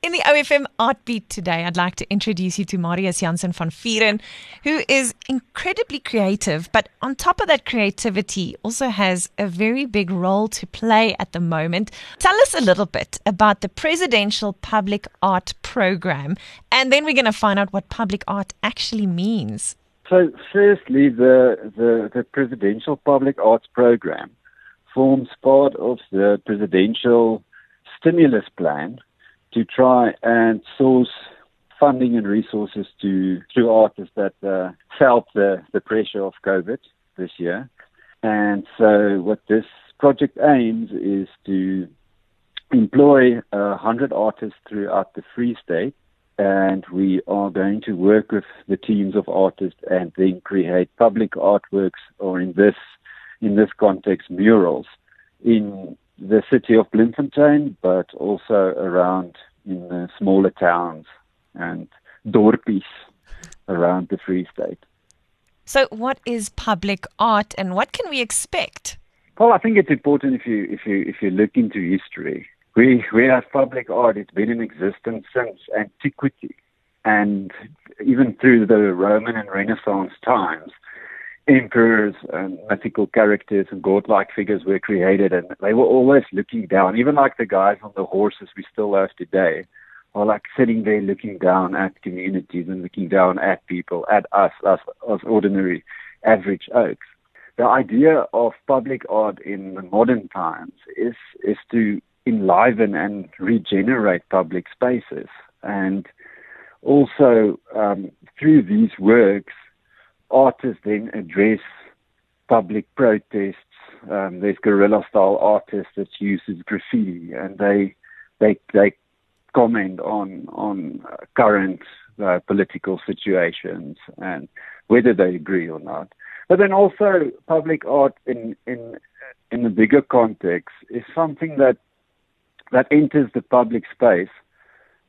In the OFM Artbeat today, I'd like to introduce you to Marius Jansen van Vuuren, who is incredibly creative, but on top of that creativity, also has a very big role to play at the moment. Tell us a little bit about the Presidential Public Art Program, and then we're going to find out what public art actually means. So, firstly, the, the, the Presidential Public Arts Program forms part of the Presidential Stimulus Plan to try and source funding and resources to to artists that uh, felt the, the pressure of COVID this year. And so what this project aims is to employ a hundred artists throughout the Free State and we are going to work with the teams of artists and then create public artworks or in this in this context murals in the city of Bloemfontein, but also around in the smaller towns and dorpies around the Free State. So, what is public art, and what can we expect? Well, I think it's important if you if you if you look into history. We we have public art. It's been in existence since antiquity, and even through the Roman and Renaissance times emperors and mythical characters and godlike figures were created, and they were always looking down. Even like the guys on the horses we still have today are like sitting there looking down at communities and looking down at people, at us, us, us ordinary average oaks. The idea of public art in the modern times is is to enliven and regenerate public spaces, and also um, through these works artists then address public protests. Um, there's guerrilla style artists that uses graffiti, and they they they comment on on current uh, political situations and whether they agree or not. But then also public art in in in the bigger context is something that that enters the public space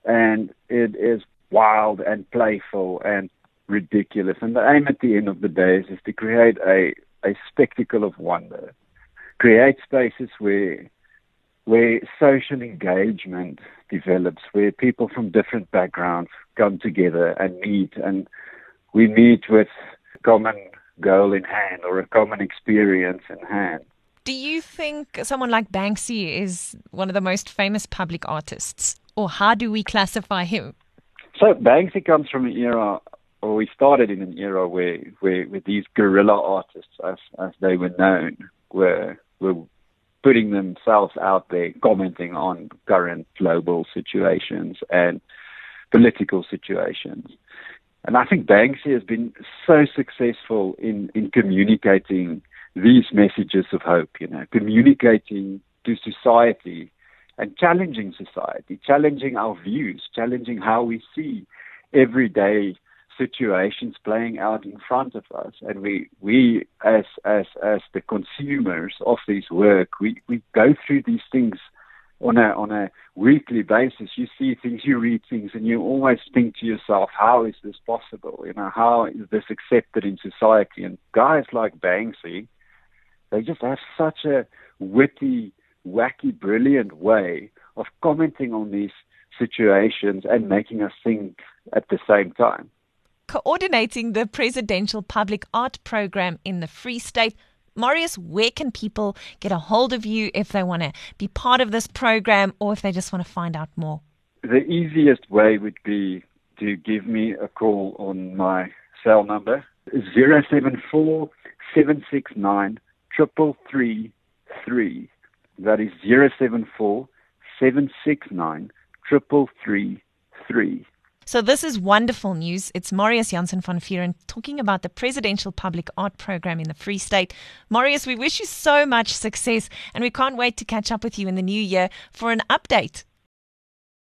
and it is wild and playful and ridiculous. And the aim at the end of the day is, is to create a, a spectacle of wonder, create spaces where where social engagement develops, where people from different backgrounds come together and meet, and we meet with a common goal in hand or a common experience in hand. Do you think someone like Banksy is one of the most famous public artists, or how do we classify him? So Banksy comes from an era or we started in an era where, where, where these guerrilla artists, as, as they were known, were, were putting themselves out there, commenting on current global situations and political situations. And I think Banksy has been so successful in, in communicating these messages of hope, you know, communicating to society and challenging society, challenging our views, challenging how we see everyday situations playing out in front of us. And we we as as as the consumers of this work we we go through these things on a on a weekly basis. You see things you read things and you always think to yourself how is this possible? You know how is this accepted in society? And guys like Banksy they just have such a witty wacky brilliant way of commenting on these situations and making us think at the same time coordinating the Presidential Public Art Program in the Free State. Marius, where can people get a hold of you if they want to be part of this program or if they just want to find out more? The easiest way would be to give me a call on my cell number 074 769 333. That is 074 769 333. So this is wonderful news. It's Marius Jansen van Vuuren talking about the Presidential Public Art Program in the Free State. Marius, we wish you so much success and we can't wait to catch up with you in the new year for an update.